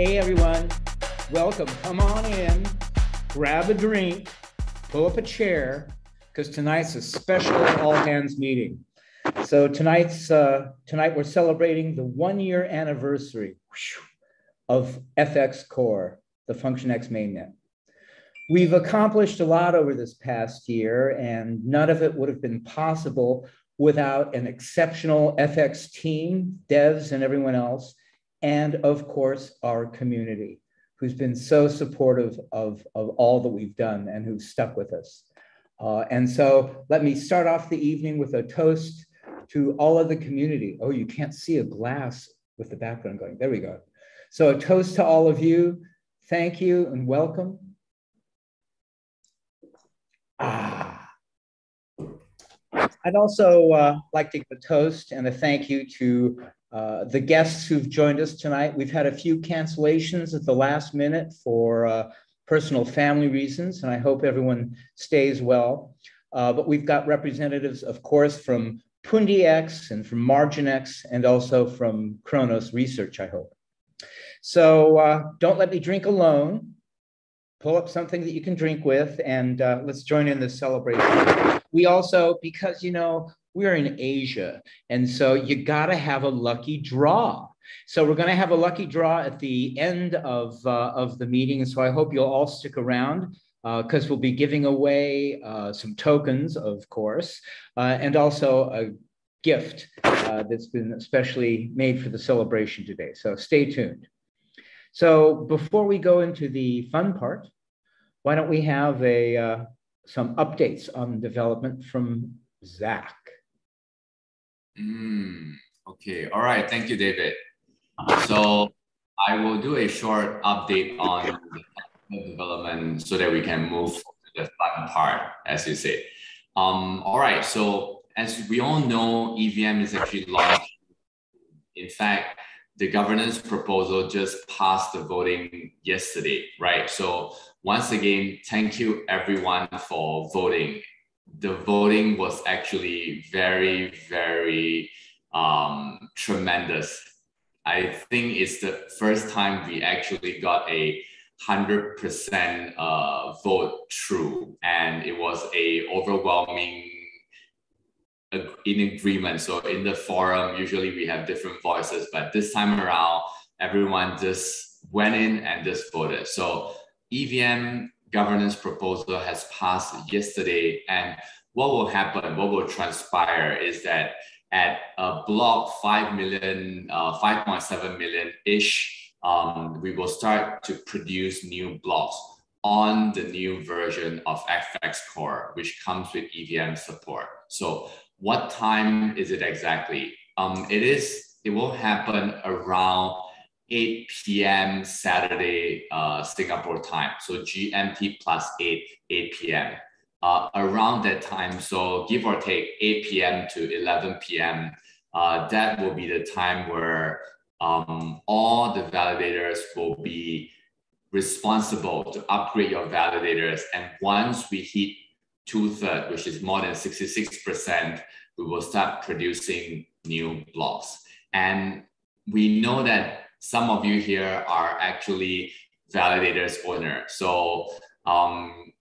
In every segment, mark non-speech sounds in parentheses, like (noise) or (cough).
Hey everyone, welcome. Come on in, grab a drink, pull up a chair, because tonight's a special all hands meeting. So tonight's uh, tonight we're celebrating the one year anniversary of FX Core, the FunctionX mainnet. We've accomplished a lot over this past year, and none of it would have been possible without an exceptional FX team, devs, and everyone else, and of course, our community, who's been so supportive of, of all that we've done and who's stuck with us. Uh, and so let me start off the evening with a toast to all of the community. Oh, you can't see a glass with the background going. There we go. So a toast to all of you. Thank you and welcome. Ah. I'd also uh, like to give a toast and a thank you to uh, the guests who've joined us tonight. We've had a few cancellations at the last minute for uh, personal family reasons, and I hope everyone stays well. Uh, but we've got representatives, of course, from PundiX and from MarginX and also from Kronos Research, I hope. So uh, don't let me drink alone. Pull up something that you can drink with and uh, let's join in this celebration we also, because, you know, we're in Asia. And so you got to have a lucky draw. So we're going to have a lucky draw at the end of, uh, of the meeting. So I hope you'll all stick around because uh, we'll be giving away uh, some tokens, of course, uh, and also a gift uh, that's been especially made for the celebration today. So stay tuned. So before we go into the fun part, why don't we have a uh, some updates on development from Zach. Mm, okay, all right. Thank you, David. So I will do a short update on the development so that we can move to the fun part, as you say. Um, all right, so as we all know, EVM is actually launched. In fact, the governance proposal just passed the voting yesterday, right? So once again, thank you everyone for voting. The voting was actually very, very um, tremendous. I think it's the first time we actually got a 100% uh, vote true and it was a overwhelming in agreement so in the forum usually we have different voices but this time around everyone just went in and just voted so EVM governance proposal has passed yesterday. And what will happen, what will transpire is that at a block 5 million, uh, 5.7 million ish, um, we will start to produce new blocks on the new version of FX Core, which comes with EVM support. So what time is it exactly? Um, it is, it will happen around 8 p.m. Saturday uh, Singapore time. So GMT plus 8, 8 p.m. Uh, around that time, so give or take 8 p.m. to 11 p.m., uh, that will be the time where um, all the validators will be responsible to upgrade your validators. And once we hit two thirds, which is more than 66%, we will start producing new blocks. And we know that some of you here are actually validators owner. So um,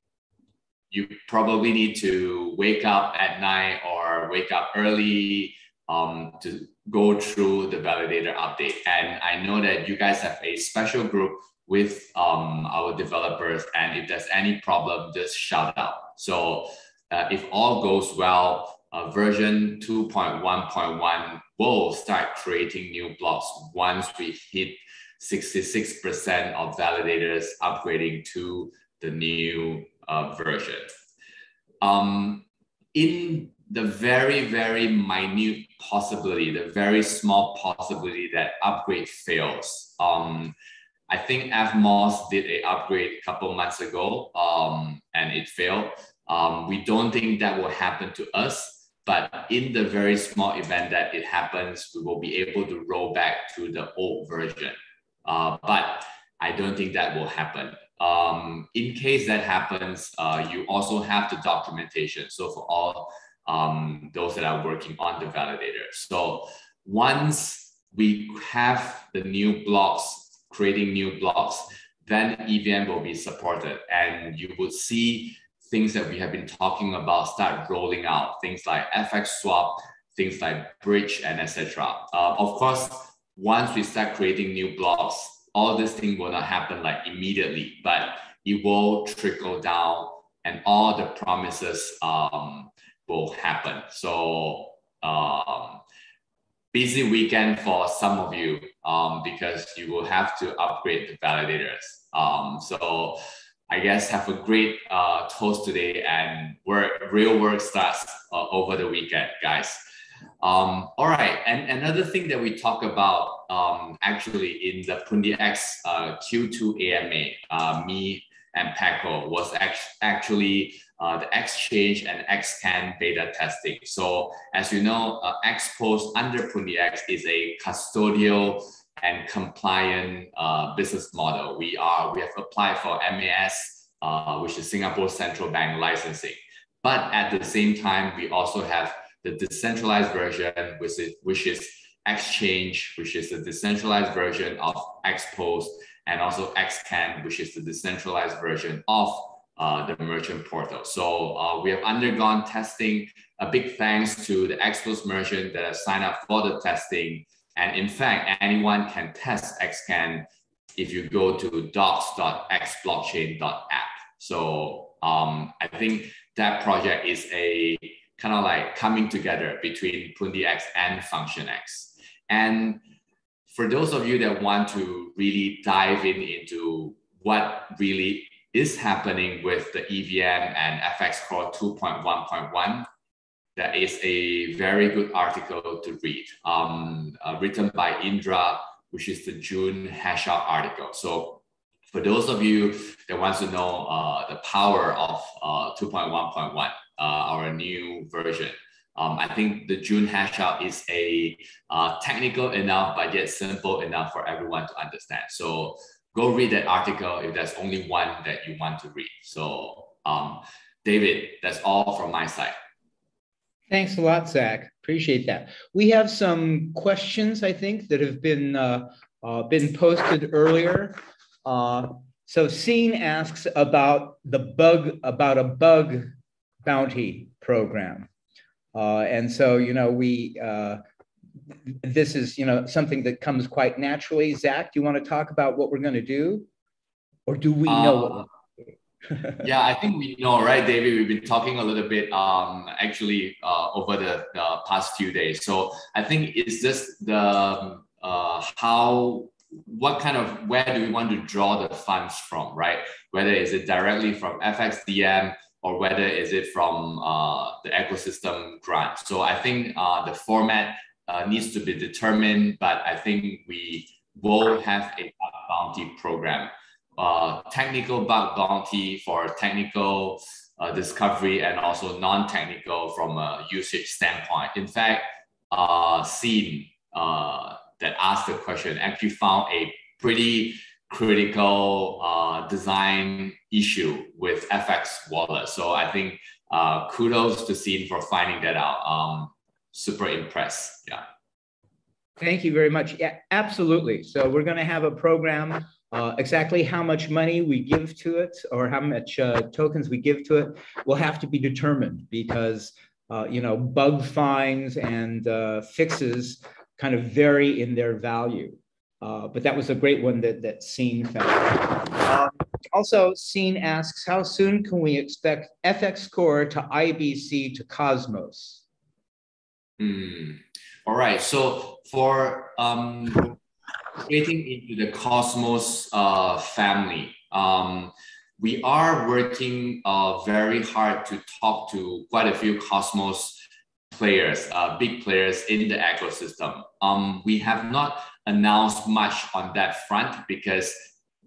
you probably need to wake up at night or wake up early um, to go through the validator update. And I know that you guys have a special group with um, our developers. And if there's any problem, just shout out. So uh, if all goes well, uh, version 2.1.1 will start creating new blocks once we hit 66% of validators upgrading to the new uh, version. Um, in the very, very minute possibility, the very small possibility that upgrade fails, um, I think Evmos did a upgrade a couple months ago um, and it failed. Um, we don't think that will happen to us but in the very small event that it happens, we will be able to roll back to the old version. Uh, but I don't think that will happen. Um, in case that happens, uh, you also have the documentation. So for all um, those that are working on the validator. So once we have the new blocks creating new blocks, then EVM will be supported. And you would see things that we have been talking about start rolling out, things like FX swap, things like bridge and etc. Uh, of course, once we start creating new blocks, all this thing will not happen like immediately, but it will trickle down and all the promises um, will happen. So um, busy weekend for some of you um, because you will have to upgrade the validators. Um, so I guess have a great uh, toast today and work, real work starts uh, over the weekend, guys. Um, all right, and another thing that we talk about um, actually in the Pundi X uh, Q2 AMA, uh, me and Peko was act- actually uh, the exchange and XCAN beta testing. So as you know, uh, XPOS under Pundi X is a custodial and compliant uh, business model. We are we have applied for MAS, uh, which is Singapore Central Bank licensing. But at the same time, we also have the decentralized version, which is, which is Exchange, which is the decentralized version of XPOS, and also XCAN, which is the decentralized version of uh, the merchant portal. So uh, we have undergone testing. A big thanks to the XPOS merchant that have signed up for the testing. And in fact, anyone can test XCAN if you go to docs.xblockchain.app. So um, I think that project is a kind of like coming together between Pundi X and Function X. And for those of you that want to really dive in into what really is happening with the EVM and FX Core 2.1.1, that is a very good article to read, um, uh, written by Indra, which is the June hashout article. So for those of you that wants to know uh, the power of uh, 2.1.1, uh, our new version, um, I think the June hashout is a uh, technical enough, but yet simple enough for everyone to understand. So go read that article if there's only one that you want to read. So um, David, that's all from my side. Thanks a lot, Zach. Appreciate that. We have some questions, I think, that have been uh, uh, been posted earlier. Uh, so Scene asks about the bug about a bug bounty program. Uh, and so, you know, we, uh, this is, you know, something that comes quite naturally. Zach, do you want to talk about what we're going to do? Or do we know what uh, yeah, I think we know, right, David? We've been talking a little bit um, actually uh, over the, the past few days. So I think it's just the uh, how, what kind of, where do we want to draw the funds from, right? Whether is it directly from FXDM, or whether is it from uh, the ecosystem grant. So I think uh, the format uh, needs to be determined, but I think we will have a bounty program, uh, technical bug bounty for technical uh, discovery and also non-technical from a usage standpoint. In fact, uh, Scene uh, that asked the question actually found a pretty critical uh, design issue with FX wallet. So I think uh, kudos to Scene for finding that out. Um, super impressed. Yeah. Thank you very much. Yeah, absolutely. So we're going to have a program. Uh, exactly how much money we give to it or how much uh, tokens we give to it will have to be determined because uh, you know bug finds and uh, fixes kind of vary in their value. Uh, but that was a great one that, that Scene found. Um, also, Scene asks, how soon can we expect FX Core to IBC to Cosmos? Hmm. All right. So for um, getting into the Cosmos uh, family, um, we are working uh, very hard to talk to quite a few Cosmos players, uh, big players in the ecosystem. Um, we have not announced much on that front because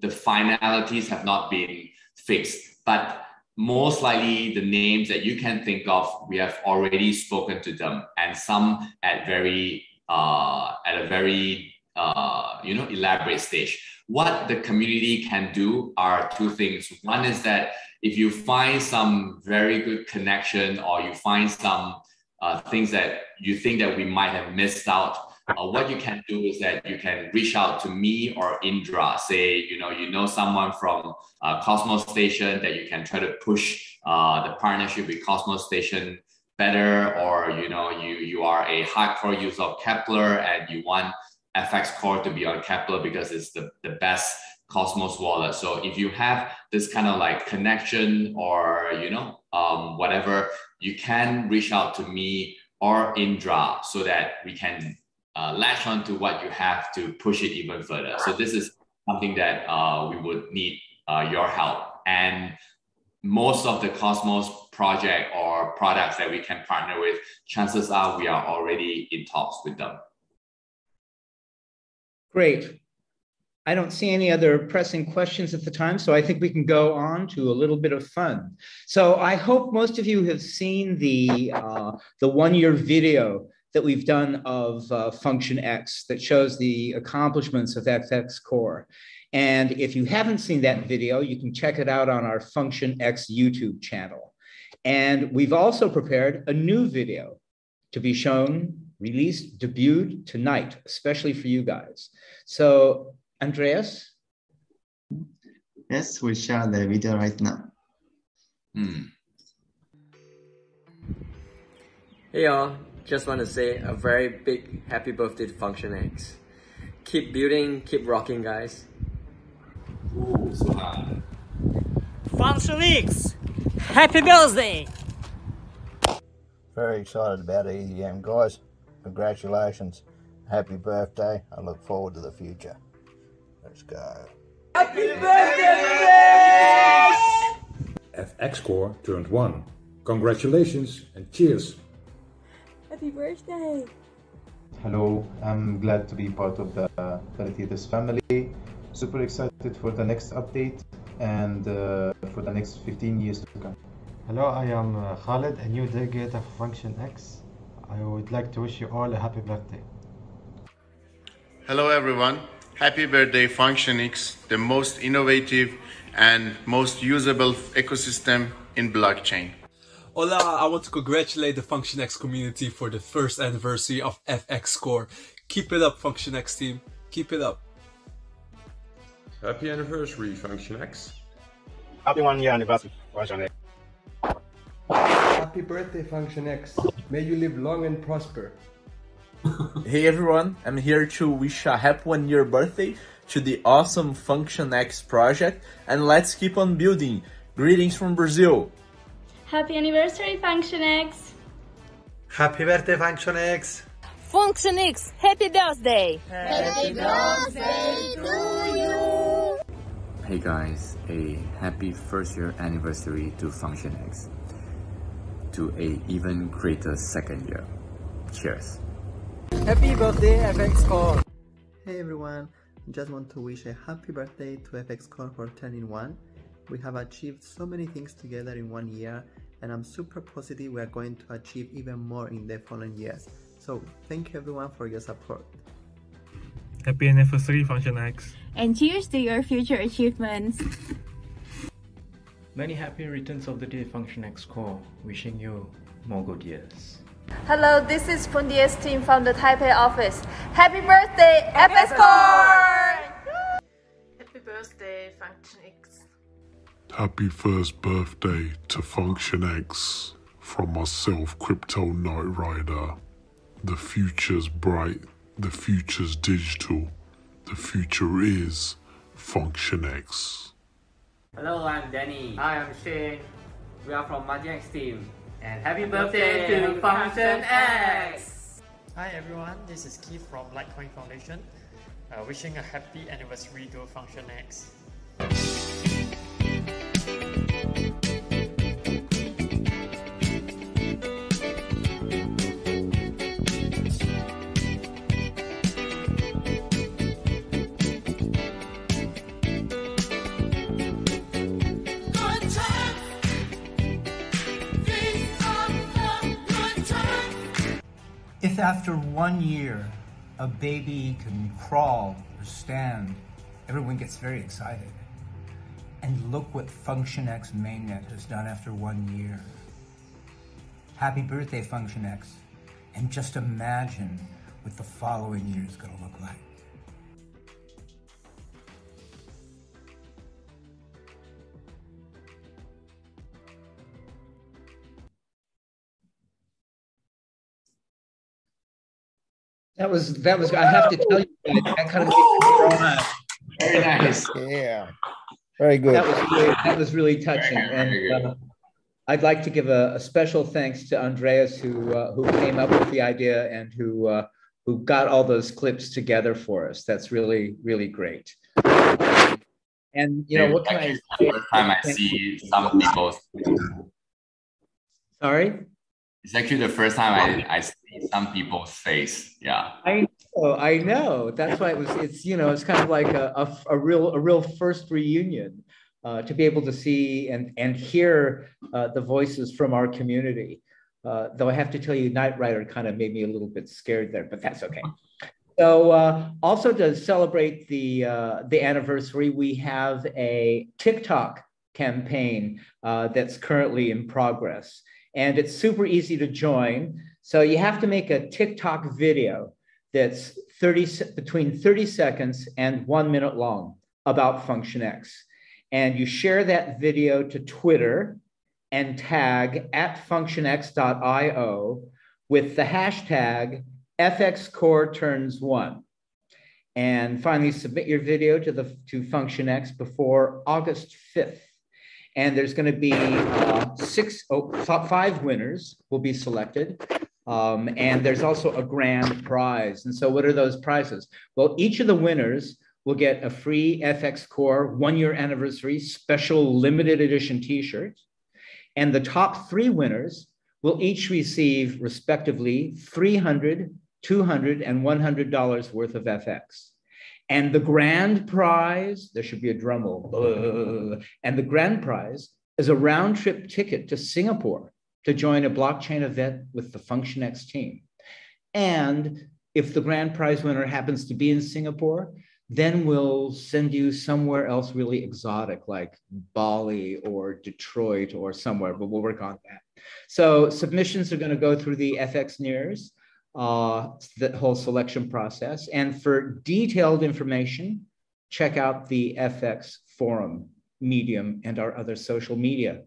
the finalities have not been fixed. But most likely the names that you can think of, we have already spoken to them, and some at very uh, at a very uh, you know elaborate stage. What the community can do are two things. One is that if you find some very good connection or you find some uh, things that you think that we might have missed out uh, what you can do is that you can reach out to me or Indra. Say, you know, you know someone from uh, Cosmos Station that you can try to push uh, the partnership with Cosmos Station better, or you know, you you are a hardcore user of Keplr and you want FX Core to be on Keplr because it's the, the best Cosmos wallet. So if you have this kind of like connection or you know um, whatever, you can reach out to me or Indra so that we can uh, latch on to what you have to push it even further. So this is something that uh, we would need uh, your help. And most of the Cosmos project or products that we can partner with, chances are we are already in talks with them. Great. I don't see any other pressing questions at the time, so I think we can go on to a little bit of fun. So I hope most of you have seen the, uh, the one-year video that we've done of uh, Function X that shows the accomplishments of FX Core. And if you haven't seen that video, you can check it out on our Function X YouTube channel. And we've also prepared a new video to be shown, released, debuted tonight, especially for you guys. So Andreas? Yes, we share the video right now. Hmm. Hey y'all, just want to say a very big happy birthday to Function X. Keep building, keep rocking, guys. Ooh, so hard. Function X, happy birthday! Very excited about EVM, guys. Congratulations. Happy birthday. I look forward to the future. Let's go. Happy birthday, FX Core turned one. Congratulations and cheers. Happy birthday! Hello, I'm glad to be part of the Validators family. Super excited for the next update and uh, for the next 15 years to come. Hello, I am uh, Khalid, a new delegate of Function X. I would like to wish you all a happy birthday. Hello, everyone. Happy birthday, FunctionX, the most innovative and most usable ecosystem in blockchain. Hola, I want to congratulate the FunctionX community for the first anniversary of FX Core. Keep it up, FunctionX team. Keep it up. Happy anniversary, FunctionX. Happy one year anniversary, FunctionX. Happy birthday, Function X. May you live long and prosper. hey everyone, I'm here to wish a happy one year birthday to the awesome Function X project and let's keep on building. Greetings from Brazil. Happy anniversary, Function X. Happy birthday, Function X. Function X, happy birthday. Happy birthday to you. Hey guys, a happy first year anniversary to Function X. To a even greater second year. Cheers. Happy birthday, FX Core! Hey everyone, just want to wish a happy birthday to FX Core for turning one. We have achieved so many things together in one year, and I'm super positive we are going to achieve even more in the following years. So, thank you everyone for your support. Happy anniversary, Function X! And cheers to your future achievements! Many happy returns of the day, Function X Core. Wishing you more good years. Hello, this is Pundi's team from the Taipei office. Happy birthday, FX Core! Happy birthday, Function X. Happy first birthday to Function X from myself, Crypto Knight Rider. The future's bright, the future's digital, the future is Function X. Hello, I'm Danny. Hi, I'm Shane. We are from Magic team. And happy birthday, birthday to Function X! Hi everyone, this is Keith from Litecoin Foundation. Uh, wishing a happy anniversary to Function X. If after one year a baby can crawl or stand, everyone gets very excited. And look what FunctionX mainnet has done after one year. Happy birthday, FunctionX. And just imagine what the following year is going to look like. That was that was. I have to tell you, that kind of made Very nice. Yeah. Very good. That was really, that was really touching, and uh, I'd like to give a, a, special thanks to Andreas who uh, who came up with the idea and who uh, who got all those clips together for us. That's really really great. And you know what can I? First time I see some people. Sorry. It's actually the first time I, I see some people's face. Yeah. I know, I know. That's why it was. It's you know, it's kind of like a, a, a real a real first reunion uh, to be able to see and and hear uh, the voices from our community. Uh, though I have to tell you, Knight Rider kind of made me a little bit scared there, but that's okay. So uh, also to celebrate the uh, the anniversary, we have a TikTok campaign uh, that's currently in progress and it's super easy to join. So you have to make a TikTok video that's 30 between 30 seconds and one minute long about Function X. And you share that video to Twitter and tag at functionx.io with the hashtag FXCore turns one. And finally, submit your video to the to FunctionX before August 5th and there's going to be uh, six, oh, five winners will be selected. Um, and there's also a grand prize. And so, what are those prizes? Well, each of the winners will get a free FX Core one year anniversary special limited edition t shirt. And the top three winners will each receive, respectively, 300 200 and $100 worth of FX. And the grand prize, there should be a drum roll, (laughs) and the grand prize is a round trip ticket to Singapore to join a blockchain event with the FunctionX team. And if the grand prize winner happens to be in Singapore, then we'll send you somewhere else really exotic, like Bali or Detroit or somewhere, but we'll work on that. So submissions are going to go through the FX Nears uh, the whole selection process. And for detailed information, check out the FX forum, Medium, and our other social media.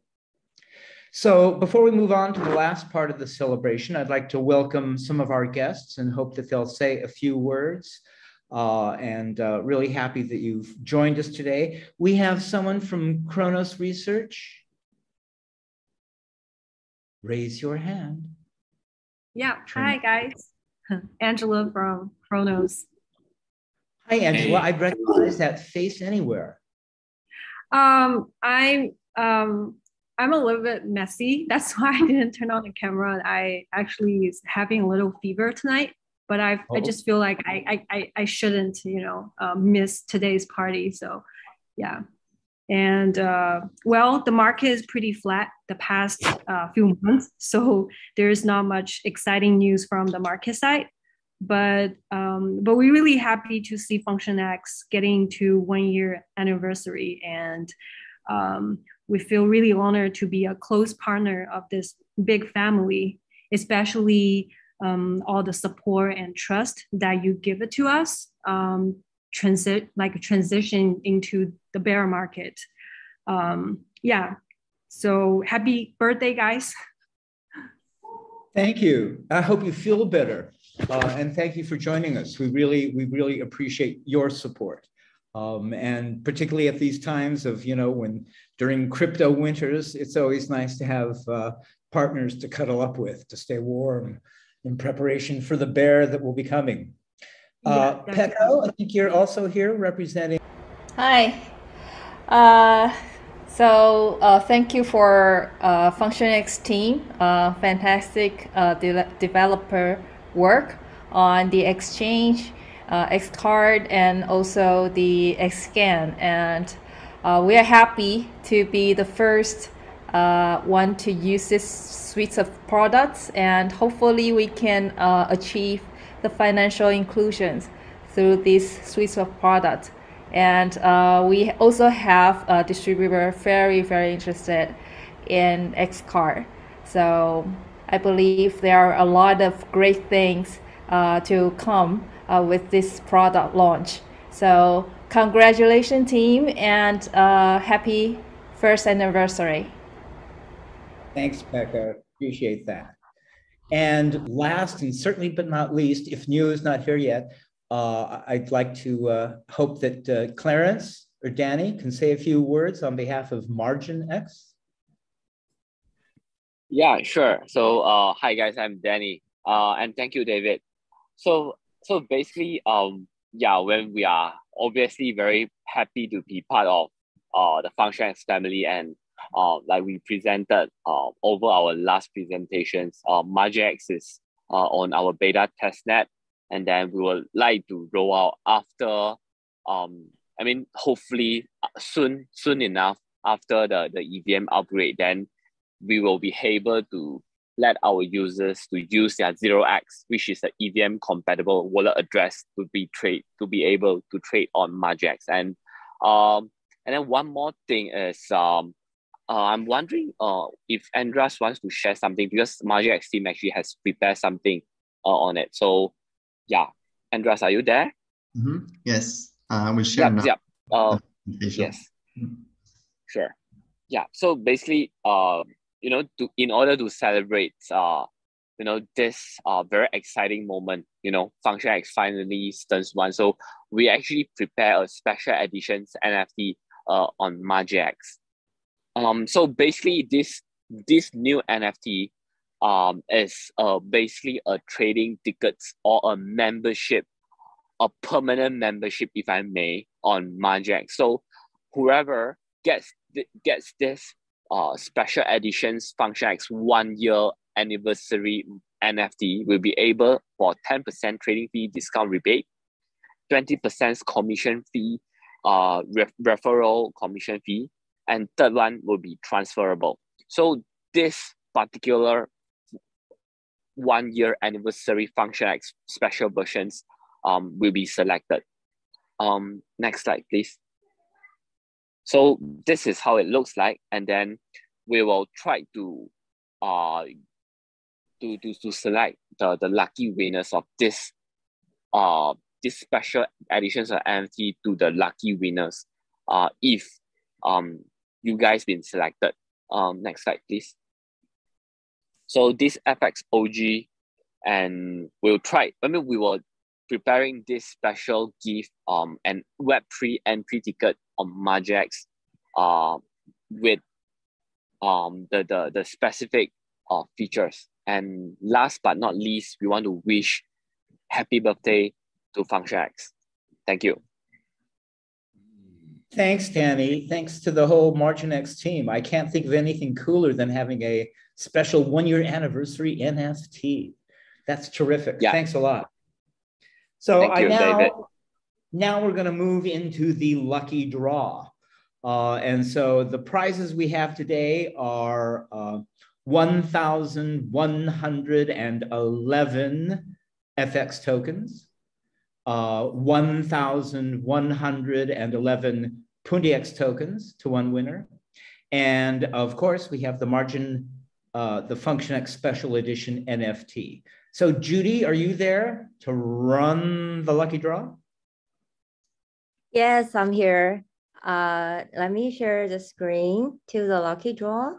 So before we move on to the last part of the celebration, I'd like to welcome some of our guests and hope that they'll say a few words. Uh, and uh, really happy that you've joined us today. We have someone from Kronos Research. Raise your hand. Yeah. Hi, guys. (laughs) Angela from Kronos. Hi, Angela. I recognize that face anywhere. Um, I'm um, I'm a little bit messy. (laughs) That's why I didn't turn on the camera. I actually is having a little fever tonight, but I oh. I just feel like I I I shouldn't you know uh, miss today's party. So, yeah. And uh, well, the market is pretty flat the past uh, few months, so there's not much exciting news from the market side. But um, but we're really happy to see FunctionX getting to one year anniversary, and um, we feel really honored to be a close partner of this big family, especially um, all the support and trust that you give it to us um, transit like transition into the bear market. Um, yeah. So happy birthday, guys. Thank you. I hope you feel better. Uh, and thank you for joining us. We really, we really appreciate your support. Um, and particularly at these times of, you know, when during crypto winters, it's always nice to have uh, partners to cuddle up with to stay warm in preparation for the bear that will be coming. Uh, yeah, Peko, I think you're also here representing. Hi. Uh, so uh, thank you for uh, FunctionX team, uh, fantastic uh, de developer work on the exchange, uh, Xcard, and also the Xscan. And uh, we are happy to be the first uh, one to use this suite of products, and hopefully we can achieve the financial inclusions through this suite of products. And uh, we also have a distributor very, very interested in Xcard. So I believe there are a lot of great things uh, to come uh, with this product launch. So congratulations team and uh, happy first anniversary. Thanks, Peko. Appreciate that. And last and certainly but not least, if New is not here yet, uh, I'd like to uh, hope that uh, Clarence or Danny can say a few words on behalf of Margin X. Yeah, sure. So, uh, hi guys, I'm Danny, uh, and thank you, David. So, so basically, um, yeah, when we are obviously very happy to be part of uh, the FunctionX family and uh, like we presented uh, over our last presentations, uh, MarginX is uh, on our beta testnet, and then we would like to roll out after, um, I mean, hopefully uh, soon, soon enough after the, the EVM upgrade, then we will be able to let our users to use their 0x, which is the EVM compatible wallet address to be trade to be able to trade on MarginX. And um, and then one more thing is um, uh, I'm wondering uh, if Andras wants to share something because MarginX team actually has prepared something uh, on it. So yeah, Andras, are you there? Mm-hmm. Yes, uh, we share yep. Yep. Uh, yes. Sure. Yeah. So basically, uh, you know, to in order to celebrate, uh, you know, this uh very exciting moment, you know, FunctionX finally turns one. So we actually prepare a special editions NFT uh on MarginX. Um, so basically, this this new NFT um is uh basically a trading tickets or a membership, a permanent membership, if I may, on MarginX. So whoever gets gets this uh special editions Function X one year anniversary NFT will be able for 10% trading fee discount rebate, 20% commission fee, uh, ref- referral commission fee, and third one will be transferable. So this particular one year anniversary Function X special versions um, will be selected. Um, next slide, please. So this is how it looks like, and then we will try to uh to, to, to select the, the lucky winners of this uh this special editions of NFT to the lucky winners uh if um you guys been selected. Um, next slide, please. So this FX OG, and we'll try. I mean, we were preparing this special gift um and Web3 entry ticket on MarginX, uh, with um the the the specific uh features. And last but not least, we want to wish happy birthday to FunctionX. Thank you. Thanks, Danny. Thanks to the whole MarginX team. I can't think of anything cooler than having a special one year anniversary NFT. That's terrific. Yeah. Thanks a lot. So Thank I you, now, David. Now we're going to move into the lucky draw. Uh, and so the prizes we have today are uh, 1,111 FX tokens, uh, 1,111 PundiX tokens to one winner. And of course, we have the margin, uh, the FunctionX Special Edition NFT. So Judy, are you there to run the lucky draw? Yes, I'm here. Uh, let me share the screen to the lucky draw.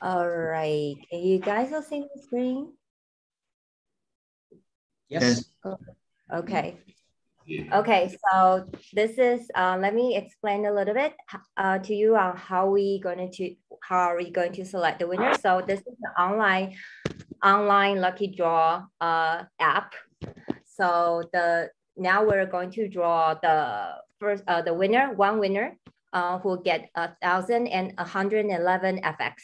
All right, can you guys all see the screen? Yes. Oh, Okay. Okay, so this is, uh, let me explain a little bit uh, to you on how we going to, how are we going to select the winner. So this is the online, online lucky draw uh, app. So the, now we're going to draw the first, uh, the winner, one winner uh, who will get a thousand and hundred eleven FX.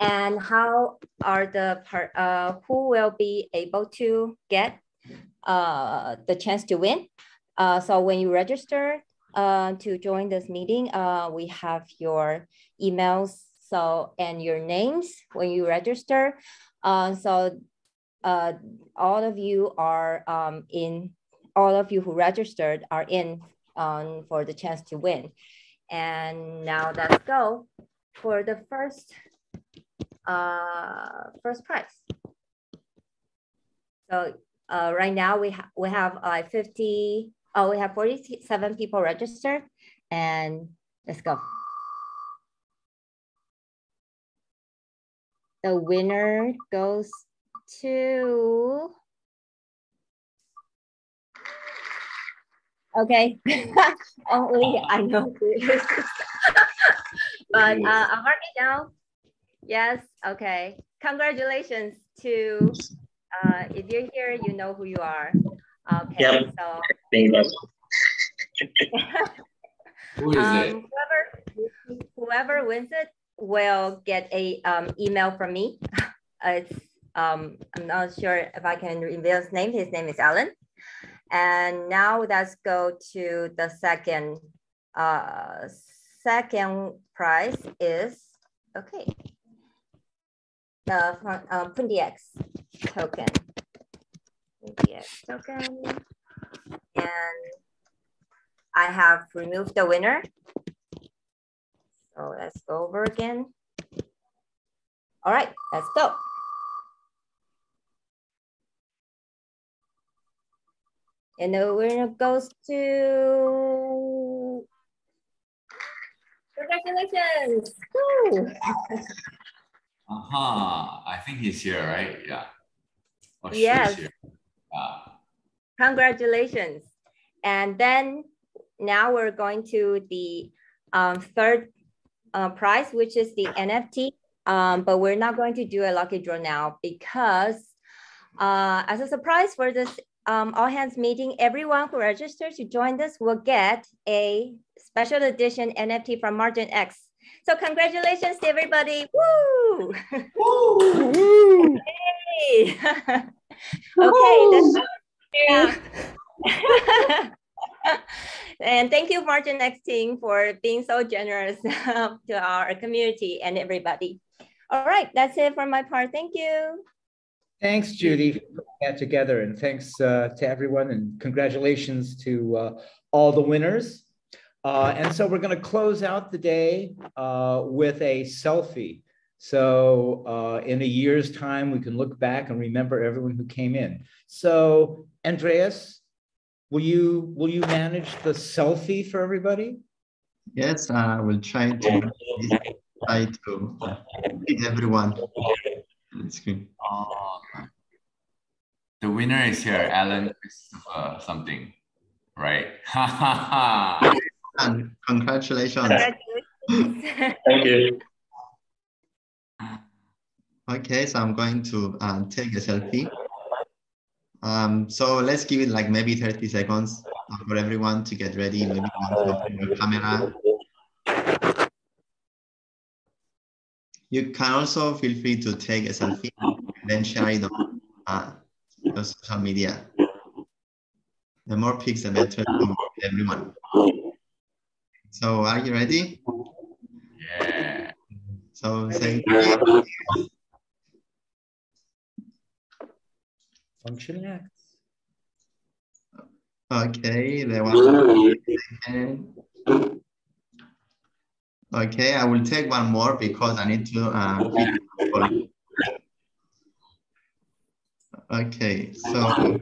And how are the part, uh, who will be able to get uh, the chance to win. Uh, so when you register uh, to join this meeting, uh, we have your emails so and your names when you register. Uh, so uh, all of you are um, in, all of you who registered are in um, for the chance to win. And now let's go for the first uh, first prize. So uh, right now we, ha we have uh, 50, oh, we have 47 people registered and let's go. The winner goes to, okay, (laughs) only I know who (laughs) but uh, I'll mark it down. Yes, okay. Congratulations to, uh, if you're here, you know who you are. Okay, yep. so. (laughs) who is um, it? Whoever, whoever wins it will get a um, email from me. it's um, I'm not sure if I can reveal his name. His name is Alan. And now let's go to the second. Uh, second prize is okay. The uh, PundiX token. PundiX token, and I have removed the winner. So let's go over again. All right, let's go. And the winner goes to, congratulations. Woo. Uh-huh. I think he's here, right? Yeah. Oh, Yes. Uh, Congratulations. And then now we're going to the um, third uh, prize, which is the NFT. Um, but we're not going to do a lucky draw now because uh, as a surprise for this um, all hands meeting, everyone who registers to join this will get a special edition NFT from Margin X. So congratulations to everybody. Woo! Woo! Hey! (laughs) okay, yeah. (laughs) and thank you, Margin X team, for being so generous (laughs) to our community and everybody. All right, that's it for my part. Thank you. Thanks, Judy, for putting that together, and thanks uh, to everyone, and congratulations to uh, all the winners. Uh, and so we're going to close out the day uh, with a selfie. So uh, in a year's time, we can look back and remember everyone who came in. So Andreas, will you will you manage the selfie for everybody? Yes, I will try to try to everyone. That's good. Oh, the winner is here, Alan Christopher something, right? Ha ha ha! And congratulations. Thank you. Okay, so I'm going to uh, take a selfie. Um, so let's give it like maybe 30 seconds uh, for everyone to get ready. Maybe want to open your camera. You can also feel free to take a selfie and then share it on uh, your social media. The more pics, the better for everyone. So are you ready? Yeah. So thank you. Function X. Okay, there was Okay, I will take one more because I need to uh. Okay, so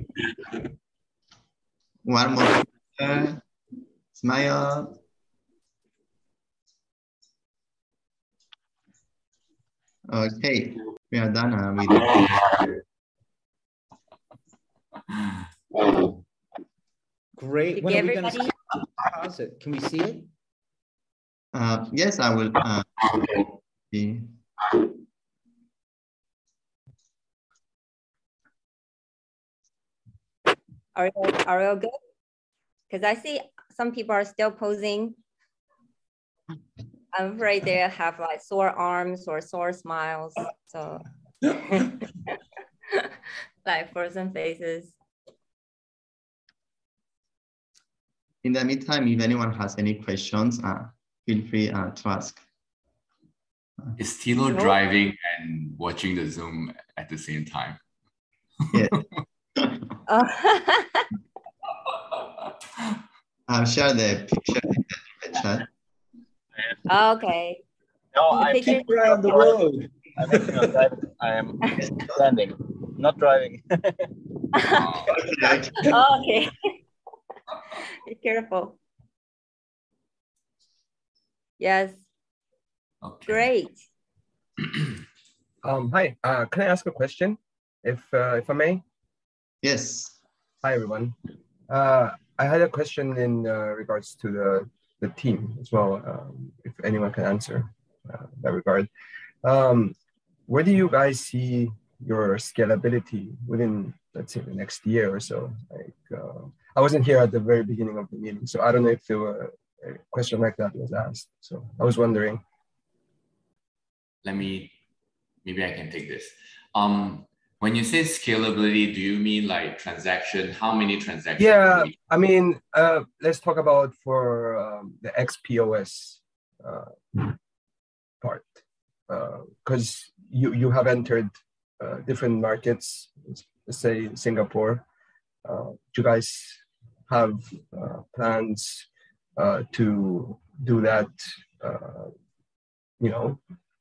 one more picture. Smile. Okay, we are done uh, with it. Great. When are we going to pause it? Can we see it? Uh, yes, I will. Uh, see. Are you, are you all good? Because I see some people are still posing. I'm afraid they have like sore arms or sore smiles. So (laughs) like frozen faces. In the meantime, if anyone has any questions, uh, feel free uh, to ask. Is Tilo driving and watching the Zoom at the same time? Yeah. Oh. (laughs) (laughs) I'll share the picture in the chat. okay. No, I picture- Keep her on the road. I'm actually. I am standing, not driving. (laughs) okay. Be careful. Yes. Okay. Great. (clears throat) Um, hi, uh, can I ask a question, if uh, if I may? Yes. Hi, everyone. Uh, I had a question in uh, regards to the the team as well. Um, if anyone can answer uh, that regard, um, where do you guys see your scalability within, let's say, the next year or so? Like, uh, I wasn't here at the very beginning of the meeting, so I don't know if there were a question like that was asked. So I was wondering. Let me, maybe I can take this. Um, when you say scalability, do you mean like transaction? How many transactions? Yeah, I mean, uh, let's talk about for um, the XPOS uh, part, because uh, you you have entered uh, different markets, let's say Singapore. Uh, do you guys have uh, to do that? you know,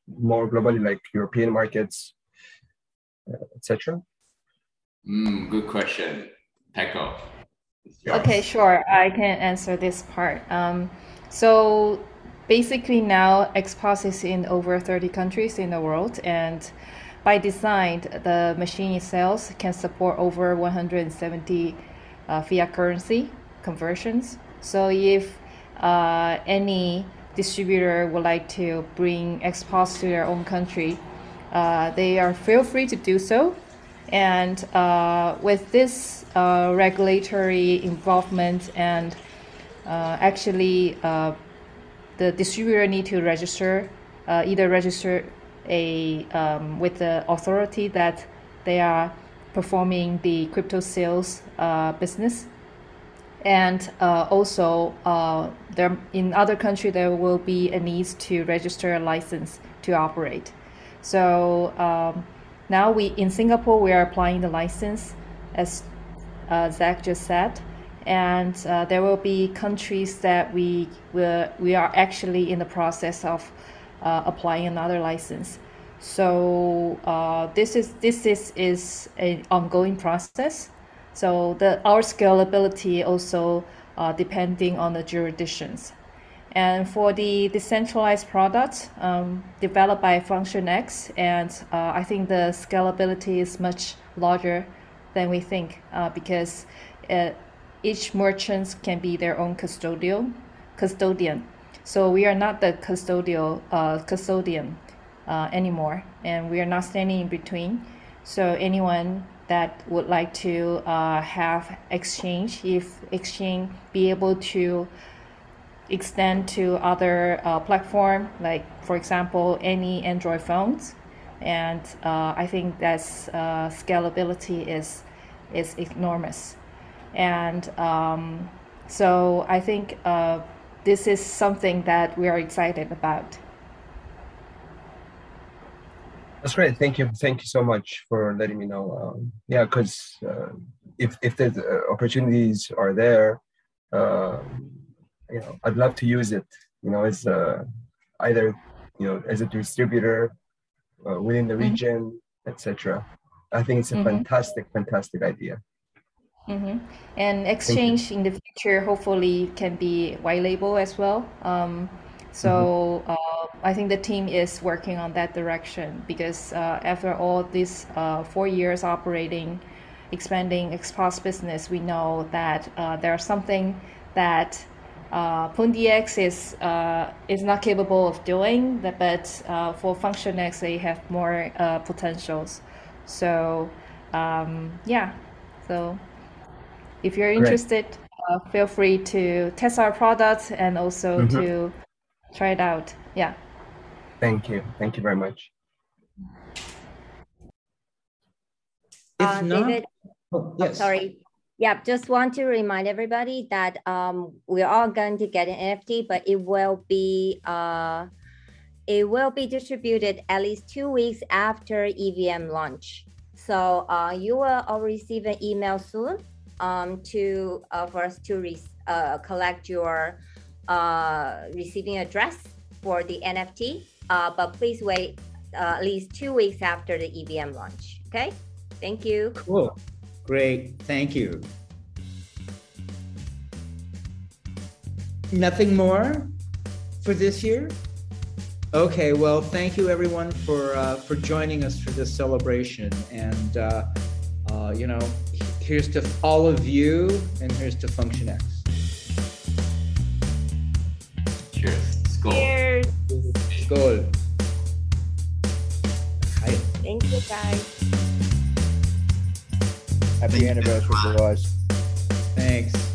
more globally, like European markets, etc. Mm, good question, Peko. Okay, sure. I can answer this part. Um, so basically now XPOS is in over 30 countries in the world and by design the machine itself can support over 170 uh, fiat currency conversions. So if uh, any distributor would like to bring XPOS to their own country, uh, they are feel free to do so. And uh, with this uh, regulatory involvement and uh, actually uh, the distributor need to register, either register a um, with the authority that they are performing the crypto sales business and uh, also uh, there in other country there will be a need to register a license to operate. So um, now we in singapore we are applying the license as uh, zach just said. And uh, there will be countries that we will, we are actually in the process of uh, applying another license. So uh, this is this is is an ongoing process so the our scalability also uh, depending on the jurisdictions. And for the decentralized product um, developed by FunctionX, and uh, I think the scalability is much larger than we think uh, because uh, each merchant can be their own custodial custodian. So we are not the custodial uh, custodian uh, anymore, and we are not standing in between. So anyone that would like to uh, have exchange if exchange be able to extend to other uh, platform like for example any android phones. And uh, i think that's uh, scalability is is enormous. And um, so i think uh, this is something that we are excited about that's great. Thank you. Thank you so much for letting me know. Um, yeah, because uh, if if the uh, opportunities are there, uh, you know, I'd love to use it. You know, as uh, either you know as a distributor uh, within the mm-hmm. region, mm-hmm. etc. I think it's a mm-hmm. fantastic, fantastic idea. Mm-hmm. And exchange in the future hopefully can be white label as well. Um, so mm-hmm. uh, I think the team is working on that direction because uh, after all these uh, four years operating, expanding XPOS business, we know that uh, there's something that uh, Pundi X is uh, is not capable of doing, that, but uh, for FunctionX they have more uh, potentials. So um, yeah, so if you're interested, uh, feel free to test our products and also mm-hmm. to try it out. Yeah. Thank you. Thank you very much. Uh, David, oh, yes. sorry. Yeah, just want to remind everybody that um, we're all going to get an NFT, but it will be uh, it will be distributed at least two weeks after EVM launch. So uh, you will all receive an email soon um, to uh, for us to re- uh, collect your uh, receiving address for the NFT. Uh, but please wait uh, at least two weeks after the EVM launch. Okay, thank you. Cool, great, thank you. Nothing more for this year? Okay, well, thank you everyone for uh, for joining us for this celebration, and uh, uh, you know, here's to all of you, and here's to Function X. Cheers. Skål. Cheers. Skål. Thank you, guys. Happy anniversary, guys. Thanks.